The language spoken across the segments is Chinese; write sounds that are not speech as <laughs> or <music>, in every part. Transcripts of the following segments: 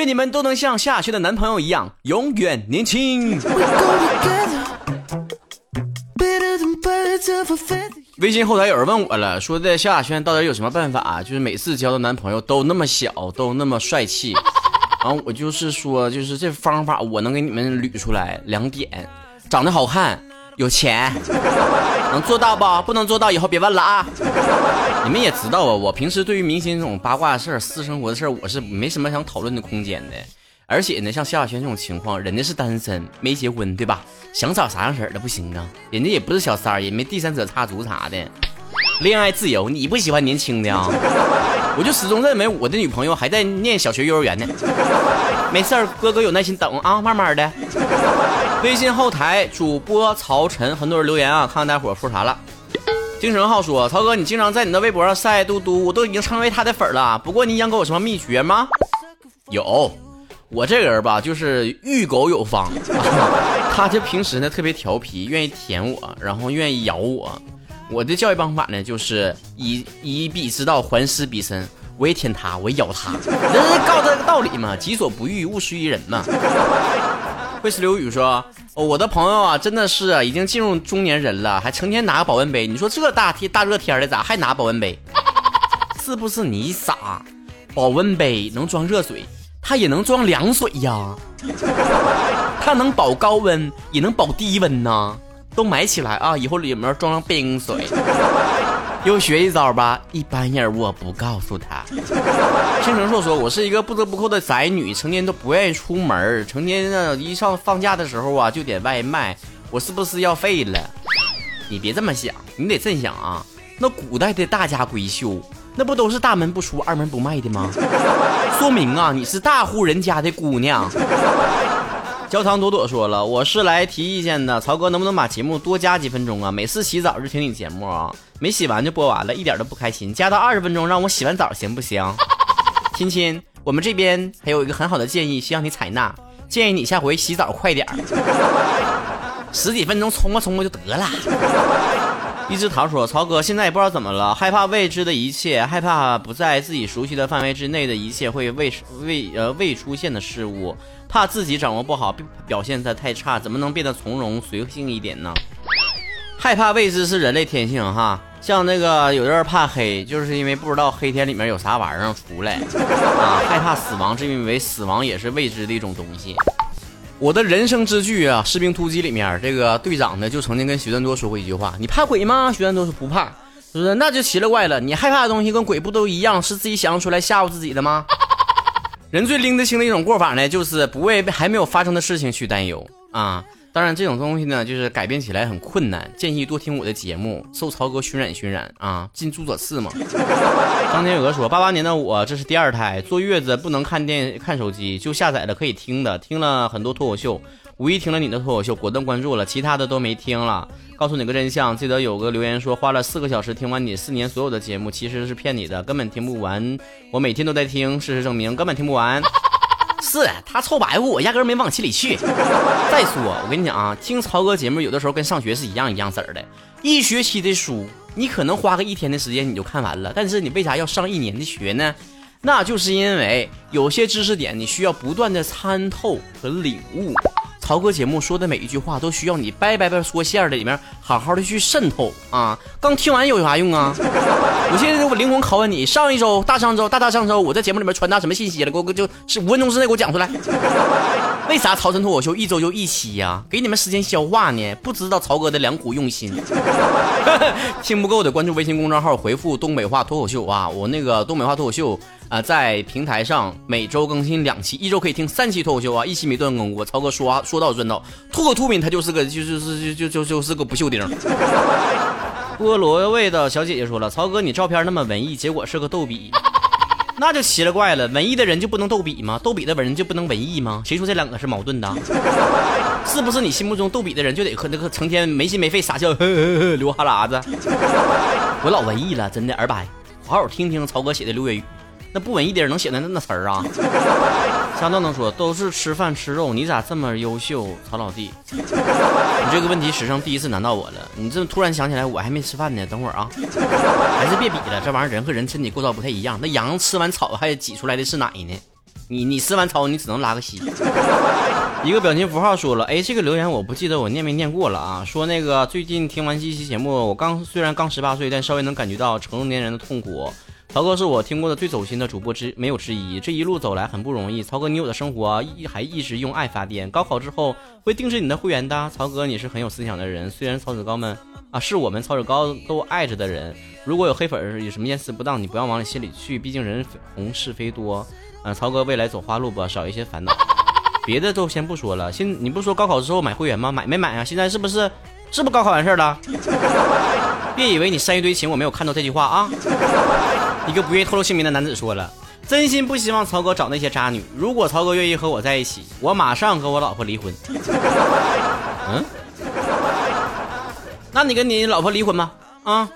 愿你们都能像夏轩的男朋友一样，永远年轻。<laughs> 微信后台有人问我了，说在萧亚轩到底有什么办法？就是每次交的男朋友都那么小，都那么帅气。<laughs> 然后我就是说，就是这方法我能给你们捋出来两点：长得好看，有钱，能做到不？不能做到以后别问了啊！<laughs> 你们也知道啊，我平时对于明星这种八卦事儿、私生活的事儿，我是没什么想讨论的空间的。而且呢，像萧亚轩这种情况，人家是单身，没结婚，对吧？想找啥样式的不行啊？人家也不是小三儿，也没第三者插足啥的，恋爱自由。你不喜欢年轻的啊？<laughs> 我就始终认为我的女朋友还在念小学、幼儿园呢。没事儿，哥哥有耐心等啊，慢慢的。微信后台主播曹晨，很多人留言啊，看看大伙说啥了。精神号说：曹哥，你经常在你的微博上晒嘟嘟，我都已经成为他的粉了。不过你养狗有什么秘诀吗？有。我这个人吧，就是育狗有方。<laughs> 他这平时呢特别调皮，愿意舔我，然后愿意咬我。我的教育方法呢，就是以以彼之道还施彼身。我也舔他，我也咬他。这是告这个道理嘛？己所不欲，勿施于人嘛。会是刘宇说：“我的朋友啊，真的是已经进入中年人了，还成天拿个保温杯。你说这大天大热天的，咋还拿保温杯？<laughs> 是不是你傻？保温杯能装热水。”它也能装凉水呀，<laughs> 它能保高温，也能保低温呐。都买起来啊，以后里面装上冰水。又学一招吧，一般人我不告诉他。青城硕说：“我是一个不折不扣的宅女，成天都不愿意出门，成天呢一上放假的时候啊就点外卖，我是不是要废了？你别这么想，你得这么想啊。那古代的大家闺秀。”那不都是大门不出二门不迈的吗？<laughs> 说明啊，你是大户人家的姑娘。焦糖朵朵说了，我是来提意见的。曹哥能不能把节目多加几分钟啊？每次洗澡就听你节目啊，没洗完就播完了，一点都不开心。加到二十分钟，让我洗完澡行不行？<laughs> 亲亲，我们这边还有一个很好的建议，希望你采纳。建议你下回洗澡快点儿，十几分钟冲吧冲吧就得了。一只桃说：“曹哥，现在也不知道怎么了，害怕未知的一切，害怕不在自己熟悉的范围之内的一切会未未呃未出现的事物，怕自己掌握不好，表现的太差，怎么能变得从容随性一点呢？害怕未知是人类天性哈，像那个有的人怕黑，就是因为不知道黑天里面有啥玩意儿出来啊，害怕死亡，是因为死亡也是未知的一种东西。”我的人生之剧啊，《士兵突击》里面这个队长呢，就曾经跟许三多说过一句话：“你怕鬼吗？”许三多说：“不怕。”是不是：“那就奇了怪了，你害怕的东西跟鬼不都一样，是自己想象出来吓唬自己的吗？” <laughs> 人最拎得清的一种过法呢，就是不为还没有发生的事情去担忧啊。当然，这种东西呢，就是改变起来很困难。建议多听我的节目，受曹哥熏染熏染啊，近朱者赤嘛。张天鹅说：“八八年的我，这是第二胎，坐月子不能看电看手机，就下载了可以听的，听了很多脱口秀。五一听了你的脱口秀，果断关注了，其他的都没听了。告诉你个真相，记得有个留言说花了四个小时听完你四年所有的节目，其实是骗你的，根本听不完。我每天都在听，事实证明根本听不完。”是他臭白乎，我压根没往心里去。再说，我跟你讲啊，听曹哥节目有的时候跟上学是一样一样子儿的。一学期的书，你可能花个一天的时间你就看完了，但是你为啥要上一年的学呢？那就是因为有些知识点你需要不断的参透和领悟。曹哥节目说的每一句话都需要你掰掰掰说线的里面好好的去渗透啊！刚听完有啥用啊？<laughs> 我现在我灵魂拷问你：上一周、大上周、大大上周，我在节目里面传达什么信息了？给我就是五分钟之内给我讲出来。为啥曹晨脱口秀一周就一期呀？给你们时间消化呢？不知道曹哥的良苦用心。<laughs> 听不够的关注微信公众号，回复东北话脱口秀啊！我那个东北话脱口秀。啊，在平台上每周更新两期，一周可以听三期脱口秀啊，一期没断更过。曹哥说话说到赚到，吐口吐品他就是个就就是就就就是个不锈钉。菠萝味的小姐姐说了，曹哥你照片那么文艺，结果是个逗比，<laughs> 那就奇了怪了。文艺的人就不能逗比吗？逗比的人就不能文艺吗？谁说这两个是矛盾的？<laughs> 是不是你心目中逗比的人就得和那个成天没心没肺傻笑呵呵呵流哈喇子？<laughs> 我老文艺了，真的二百，好好听听曹哥写的流言语。那不文艺的人能写的那那词儿啊？香豆能说都是吃饭吃肉，你咋这么优秀，曹老弟？你这个问题史上第一次难到我了。你这突然想起来，我还没吃饭呢。等会儿啊，还是别比了，这玩意儿人和人身体构造不太一样。那羊吃完草还挤出来的是奶呢。你你撕完草，你只能拉个稀。一个表情符号说了，哎，这个留言我不记得我念没念过了啊。说那个最近听完这期节目，我刚虽然刚十八岁，但稍微能感觉到成年人的痛苦。曹哥是我听过的最走心的主播之没有之一，这一路走来很不容易。曹哥，你有的生活一还一直用爱发电。高考之后会定制你的会员的。曹哥，你是很有思想的人，虽然曹子高们啊是我们曹子高都爱着的人。如果有黑粉有什么言辞不当，你不要往你心里去，毕竟人红是非多。嗯，曹哥未来走花路吧，少一些烦恼。<laughs> 别的都先不说了，现你不说高考之后买会员吗？买没买啊？现在是不是是不高考完事儿了？别以为你删一堆情我没有看到这句话啊。一个不愿意透露姓名的男子说了：“真心不希望曹哥找那些渣女。如果曹哥愿意和我在一起，我马上和我老婆离婚。”嗯？<laughs> 那你跟你老婆离婚吧？啊？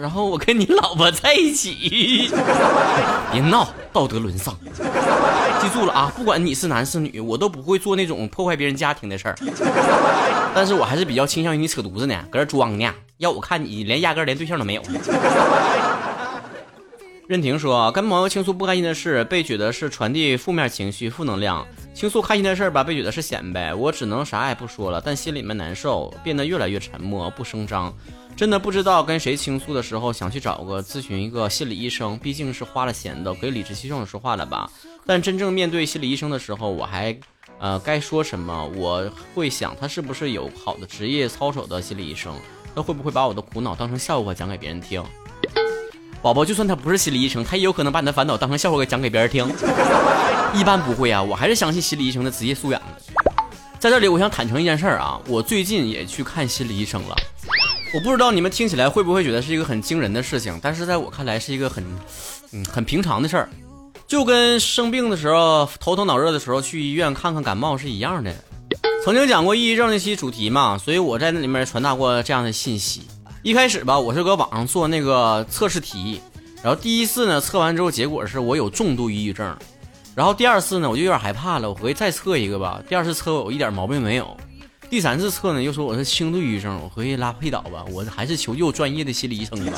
然后我跟你老婆在一起？<laughs> 别闹，道德沦丧。记住了啊，不管你是男是女，我都不会做那种破坏别人家庭的事儿。但是我还是比较倾向于你扯犊子呢，搁这装呢。要我看你连压根连对象都没有。任婷说：“跟朋友倾诉不开心的事，被觉得是传递负面情绪、负能量；倾诉开心的事吧，被觉得是显摆。我只能啥也不说了，但心里面难受，变得越来越沉默，不声张。真的不知道跟谁倾诉的时候，想去找个咨询一个心理医生，毕竟是花了钱的，可以理直气壮的说话了吧？但真正面对心理医生的时候，我还，呃，该说什么？我会想，他是不是有好的职业操守的心理医生？他会不会把我的苦恼当成笑话讲给别人听？”宝宝，就算他不是心理医生，他也有可能把你的烦恼当成笑话给讲给别人听。一般不会啊，我还是相信心理医生的职业素养的。在这里，我想坦诚一件事儿啊，我最近也去看心理医生了。我不知道你们听起来会不会觉得是一个很惊人的事情，但是在我看来是一个很，嗯，很平常的事儿，就跟生病的时候头疼脑热的时候去医院看看感冒是一样的。曾经讲过抑郁症那期主题嘛，所以我在那里面传达过这样的信息。一开始吧，我是搁网上做那个测试题，然后第一次呢测完之后，结果是我有重度抑郁症，然后第二次呢我就有点害怕了，我回去再测一个吧。第二次测我一点毛病没有，第三次测呢又说我是轻度抑郁症，我回去拉配倒吧，我还是求救专业的心理医生吧。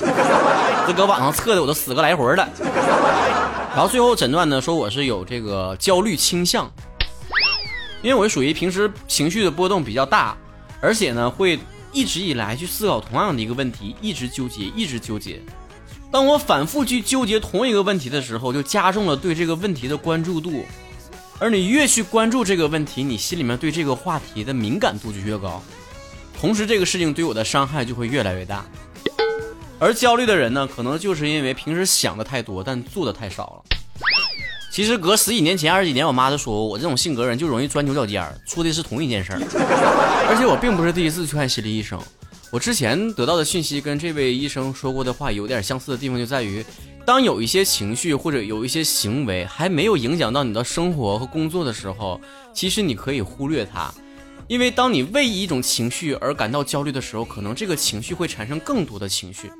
这搁网上测的我都死个来回了，然后最后诊断呢说我是有这个焦虑倾向，因为我是属于平时情绪的波动比较大，而且呢会。一直以来去思考同样的一个问题，一直纠结，一直纠结。当我反复去纠结同一个问题的时候，就加重了对这个问题的关注度。而你越去关注这个问题，你心里面对这个话题的敏感度就越高。同时，这个事情对我的伤害就会越来越大。而焦虑的人呢，可能就是因为平时想的太多，但做的太少了。其实隔十几年前、二十几年，我妈就说我这种性格人就容易钻牛角尖儿，说的是同一件事儿。而且我并不是第一次去看心理医生，我之前得到的信息跟这位医生说过的话有点相似的地方，就在于，当有一些情绪或者有一些行为还没有影响到你的生活和工作的时候，其实你可以忽略它，因为当你为一种情绪而感到焦虑的时候，可能这个情绪会产生更多的情绪。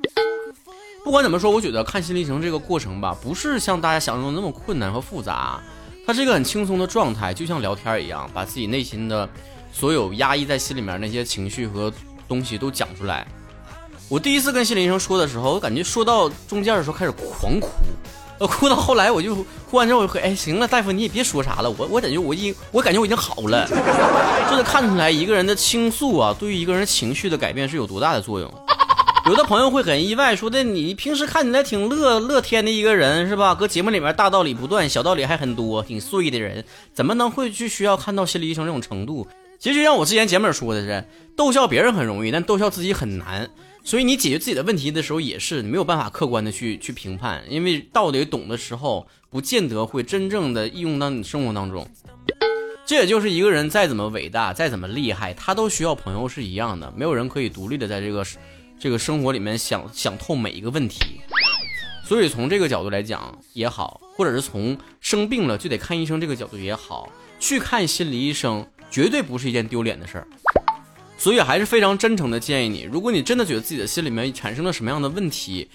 不管怎么说，我觉得看心理医生这个过程吧，不是像大家想象中那么困难和复杂，它是一个很轻松的状态，就像聊天一样，把自己内心的所有压抑在心里面那些情绪和东西都讲出来。我第一次跟心理医生说的时候，我感觉说到中间的时候开始狂哭，我哭到后来我就哭完之后我就说哎行了，大夫你也别说啥了，我我感觉我已经我感觉我已经好了，就得看出来一个人的倾诉啊，对于一个人情绪的改变是有多大的作用。有的朋友会很意外，说的你平时看起来挺乐乐天的一个人是吧？搁节目里面大道理不断，小道理还很多，挺碎的人，怎么能会去需要看到心理医生这种程度？其实就像我之前节目说的是，逗笑别人很容易，但逗笑自己很难。所以你解决自己的问题的时候，也是没有办法客观的去去评判，因为道理懂的时候，不见得会真正的应用到你生活当中。这也就是一个人再怎么伟大，再怎么厉害，他都需要朋友是一样的，没有人可以独立的在这个。这个生活里面想想透每一个问题，所以从这个角度来讲也好，或者是从生病了就得看医生这个角度也好，去看心理医生绝对不是一件丢脸的事儿。所以还是非常真诚的建议你，如果你真的觉得自己的心里面产生了什么样的问题，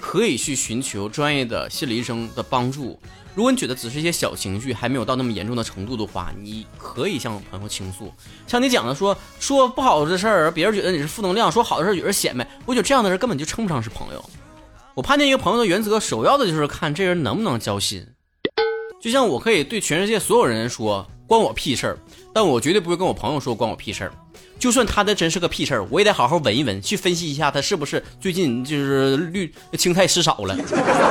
可以去寻求专业的心理医生的帮助。如果你觉得只是一些小情绪，还没有到那么严重的程度的话，你可以向朋友倾诉。像你讲的说说不好的事儿，别人觉得你是负能量；说好的事儿，有人显摆。我觉得这样的人根本就称不上是朋友。我判定一个朋友的原则，首要的就是看这人能不能交心。就像我可以对全世界所有人说关我屁事儿，但我绝对不会跟我朋友说关我屁事儿。就算他的真是个屁事儿，我也得好好闻一闻，去分析一下他是不是最近就是绿青菜吃少了。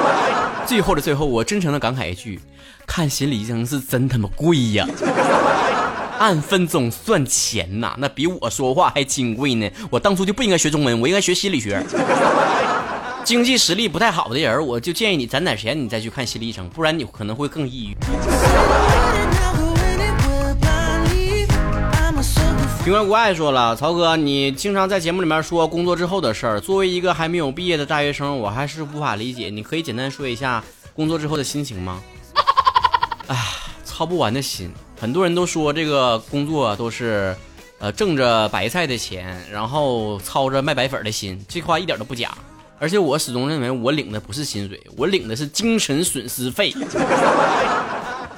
<laughs> 最后的最后，我真诚的感慨一句：看心理医生是真他妈贵呀，按分钟算钱呐，那比我说话还金贵呢。我当初就不应该学中文，我应该学心理学。经济实力不太好的人，我就建议你攒点钱，你再去看心理医生，不然你可能会更抑郁。平官国爱说了，曹哥，你经常在节目里面说工作之后的事儿。作为一个还没有毕业的大学生，我还是无法理解。你可以简单说一下工作之后的心情吗？<laughs> 哎，操不完的心。很多人都说这个工作都是，呃，挣着白菜的钱，然后操着卖白粉的心。这话一点都不假。而且我始终认为，我领的不是薪水，我领的是精神损失费。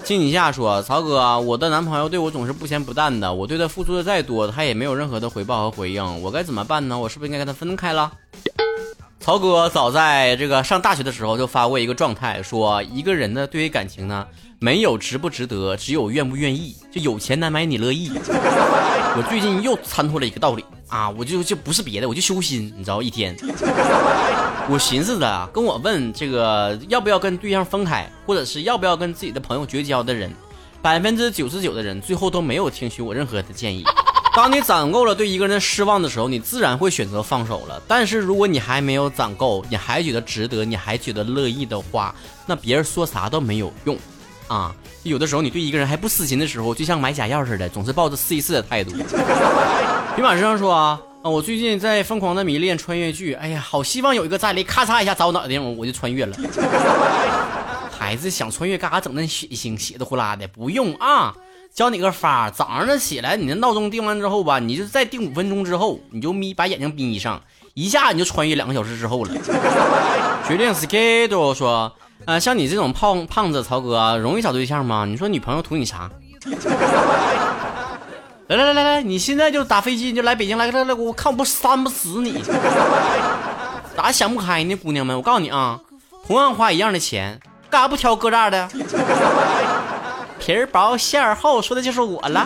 静一下说：“曹哥，我的男朋友对我总是不咸不淡的，我对他付出的再多，他也没有任何的回报和回应，我该怎么办呢？我是不是应该跟他分开了？”曹哥早在这个上大学的时候就发过一个状态，说一个人呢，对于感情呢，没有值不值得，只有愿不愿意。就有钱难买你乐意。我最近又参透了一个道理啊，我就就不是别的，我就修心，你知道一天。<laughs> 我寻思着跟我问这个要不要跟对象分开，或者是要不要跟自己的朋友绝交的人，百分之九十九的人最后都没有听取我任何的建议。<laughs> 当你攒够了对一个人失望的时候，你自然会选择放手了。但是如果你还没有攒够，你还觉得值得，你还觉得乐意的话，那别人说啥都没有用啊。有的时候你对一个人还不死心的时候，就像买假药似的，总是抱着试一试的态度。<laughs> 平板上说啊。啊，我最近在疯狂的迷恋穿越剧，哎呀，好希望有一个战雷，咔嚓一下砸我脑袋上，我就穿越了。<laughs> 孩子想穿越干啥？整那血腥、血的呼啦的，不用啊！教你个法，早上起来，你的闹钟定完之后吧，你就再定五分钟之后，你就眯把眼睛眯上，一下你就穿越两个小时之后了。决定 schedule 说，呃，像你这种胖胖子，曹哥容易找对象吗？你说女朋友图你啥？<laughs> 来来来来来，你现在就打飞机，你就来北京来来来，我看我不扇不死你！<laughs> 咋想不开呢，姑娘们？我告诉你啊，同样花一样的钱，干啥不挑个这的？<laughs> 皮儿薄馅儿厚，说的就是我了。